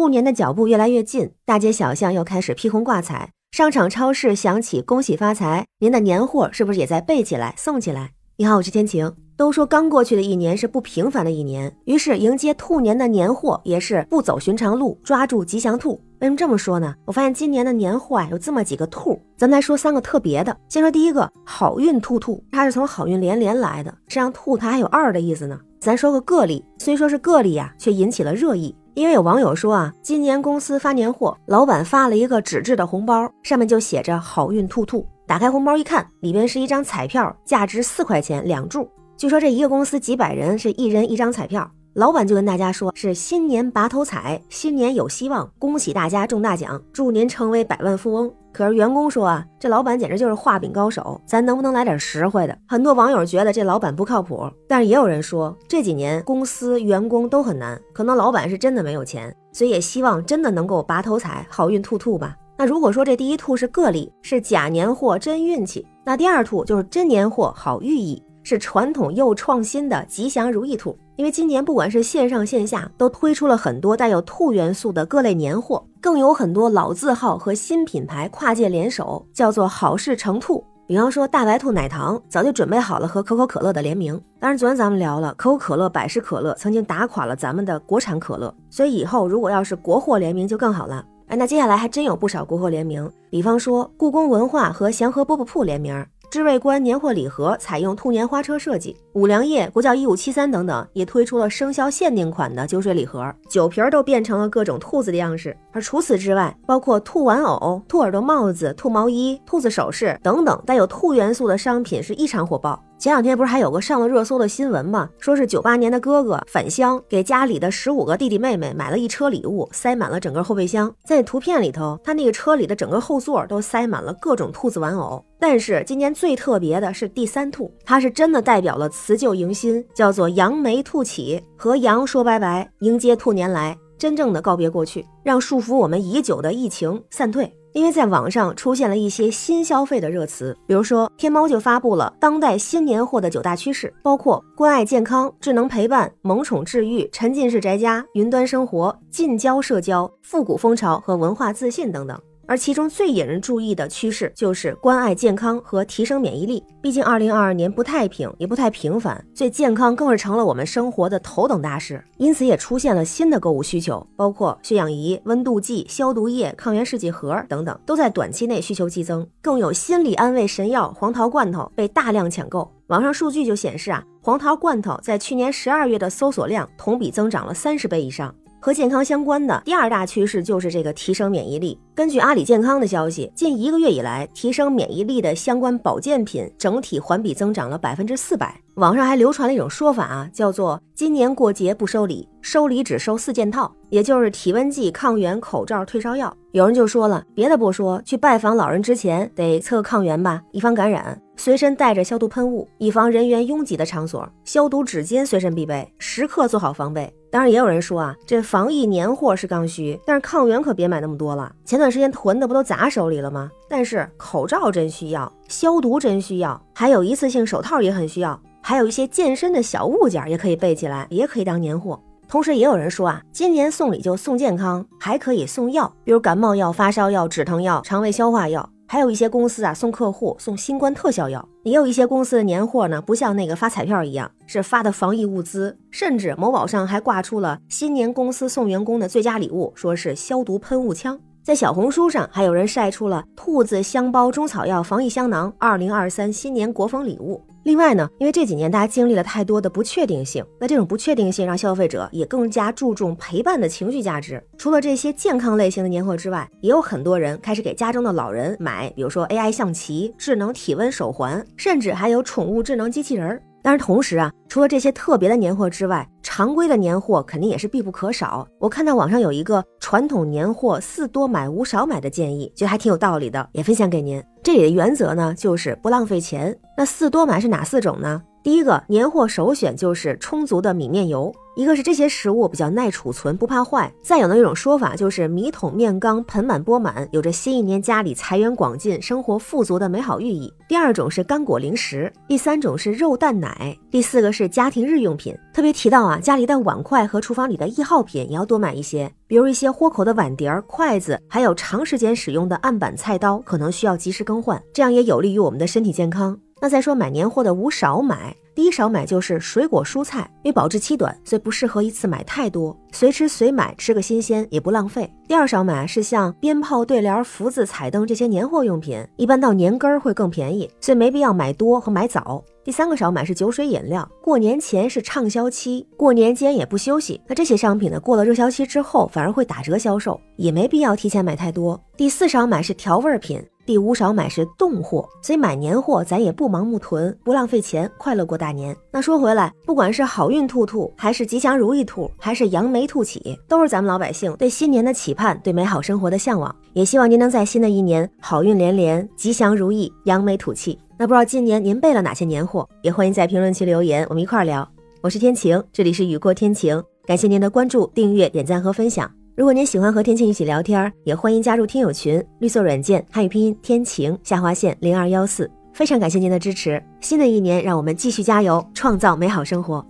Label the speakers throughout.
Speaker 1: 兔年的脚步越来越近，大街小巷又开始披红挂彩，商场超市响起恭喜发财，您的年货是不是也在备起来送起来？你好，我是天晴。都说刚过去的一年是不平凡的一年，于是迎接兔年的年货也是不走寻常路，抓住吉祥兔。为什么这么说呢？我发现今年的年货啊有这么几个兔，咱们来说三个特别的。先说第一个，好运兔兔，它是从好运连连来的，实际上兔它还有二的意思呢。咱说个个例，虽说是个例呀，却引起了热议。因为有网友说啊，今年公司发年货，老板发了一个纸质的红包，上面就写着好运兔兔。打开红包一看，里边是一张彩票，价值四块钱两注。据说这一个公司几百人，是一人一张彩票。老板就跟大家说，是新年拔头彩，新年有希望，恭喜大家中大奖，祝您成为百万富翁。可是员工说啊，这老板简直就是画饼高手，咱能不能来点实惠的？很多网友觉得这老板不靠谱，但是也有人说，这几年公司员工都很难，可能老板是真的没有钱，所以也希望真的能够拔头彩，好运兔兔吧。那如果说这第一兔是个例，是假年货真运气，那第二兔就是真年货好寓意。是传统又创新的吉祥如意兔，因为今年不管是线上线下都推出了很多带有兔元素的各类年货，更有很多老字号和新品牌跨界联手，叫做好事成兔。比方说大白兔奶糖早就准备好了和可口可乐的联名，当然昨天咱们聊了可口可乐、百事可乐曾经打垮了咱们的国产可乐，所以以后如果要是国货联名就更好了。哎，那接下来还真有不少国货联名，比方说故宫文化和祥和饽饽铺联名。知味观年货礼盒采用兔年花车设计，五粮液、国窖一五七三等等也推出了生肖限定款的酒水礼盒，酒瓶儿都变成了各种兔子的样式。而除此之外，包括兔玩偶、兔耳朵帽子、兔毛衣、兔子首饰等等带有兔元素的商品是异常火爆。前两天不是还有个上了热搜的新闻吗？说是九八年的哥哥返乡，给家里的十五个弟弟妹妹买了一车礼物，塞满了整个后备箱。在图片里头，他那个车里的整个后座都塞满了各种兔子玩偶。但是今年最特别的是第三兔，它是真的代表了辞旧迎新，叫做扬眉吐气，和羊说拜拜，迎接兔年来，真正的告别过去，让束缚我们已久的疫情散退。因为在网上出现了一些新消费的热词，比如说天猫就发布了当代新年货的九大趋势，包括关爱健康、智能陪伴、萌宠治愈、沉浸式宅家、云端生活、近郊社交、复古风潮和文化自信等等。而其中最引人注意的趋势就是关爱健康和提升免疫力。毕竟二零二二年不太平，也不太平凡，所以健康更是成了我们生活的头等大事。因此也出现了新的购物需求，包括血氧仪、温度计、消毒液、抗原试剂盒等等，都在短期内需求激增。更有心理安慰神药黄桃罐头被大量抢购。网上数据就显示啊，黄桃罐头在去年十二月的搜索量同比增长了三十倍以上。和健康相关的第二大趋势就是这个提升免疫力。根据阿里健康的消息，近一个月以来，提升免疫力的相关保健品整体环比增长了百分之四百。网上还流传了一种说法啊，叫做“今年过节不收礼，收礼只收四件套”，也就是体温计、抗原、口罩、退烧药。有人就说了，别的不说，去拜访老人之前得测抗原吧，以防感染；随身带着消毒喷雾，以防人员拥挤的场所；消毒纸巾随身必备，时刻做好防备。当然，也有人说啊，这防疫年货是刚需，但是抗原可别买那么多了。前段时间囤的不都砸手里了吗？但是口罩真需要，消毒真需要，还有一次性手套也很需要，还有一些健身的小物件也可以备起来，也可以当年货。同时，也有人说啊，今年送礼就送健康，还可以送药，比如感冒药、发烧药、止疼药、肠胃消化药。还有一些公司啊，送客户送新冠特效药，也有一些公司的年货呢，不像那个发彩票一样，是发的防疫物资，甚至某宝上还挂出了新年公司送员工的最佳礼物，说是消毒喷雾枪。在小红书上，还有人晒出了兔子香包中草药防疫香囊，二零二三新年国风礼物。另外呢，因为这几年大家经历了太多的不确定性，那这种不确定性让消费者也更加注重陪伴的情绪价值。除了这些健康类型的年货之外，也有很多人开始给家中的老人买，比如说 AI 象棋、智能体温手环，甚至还有宠物智能机器人。但是同时啊，除了这些特别的年货之外，常规的年货肯定也是必不可少。我看到网上有一个传统年货四多买五少买的建议，觉得还挺有道理的，也分享给您。这里的原则呢，就是不浪费钱。那四多买是哪四种呢？第一个年货首选就是充足的米面油。一个是这些食物比较耐储存，不怕坏；再有呢一种说法就是米桶面缸盆满钵满，有着新一年家里财源广进、生活富足的美好寓意。第二种是干果零食，第三种是肉蛋奶，第四个是家庭日用品。特别提到啊，家里的碗筷和厨房里的易耗品也要多买一些，比如一些豁口的碗碟、筷子，还有长时间使用的案板菜刀，可能需要及时更换，这样也有利于我们的身体健康。那再说买年货的无少买。第一少买就是水果蔬菜，因为保质期短，所以不适合一次买太多，随吃随买，吃个新鲜也不浪费。第二少买是像鞭炮、对联、福字、彩灯这些年货用品，一般到年根儿会更便宜，所以没必要买多和买早。第三个少买是酒水饮料，过年前是畅销期，过年间也不休息，那这些商品呢，过了热销期之后反而会打折销售，也没必要提前买太多。第四少买是调味品。第五少买是冻货，所以买年货咱也不盲目囤，不浪费钱，快乐过大年。那说回来，不管是好运兔兔，还是吉祥如意兔，还是扬眉吐气，都是咱们老百姓对新年的期盼，对美好生活的向往。也希望您能在新的一年好运连连，吉祥如意，扬眉吐气。那不知道今年您备了哪些年货？也欢迎在评论区留言，我们一块儿聊。我是天晴，这里是雨过天晴，感谢您的关注、订阅、点赞和分享。如果您喜欢和天晴一起聊天，也欢迎加入听友群，绿色软件汉语拼音天晴下划线零二幺四。非常感谢您的支持，新的一年让我们继续加油，创造美好生活。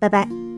Speaker 1: 拜拜。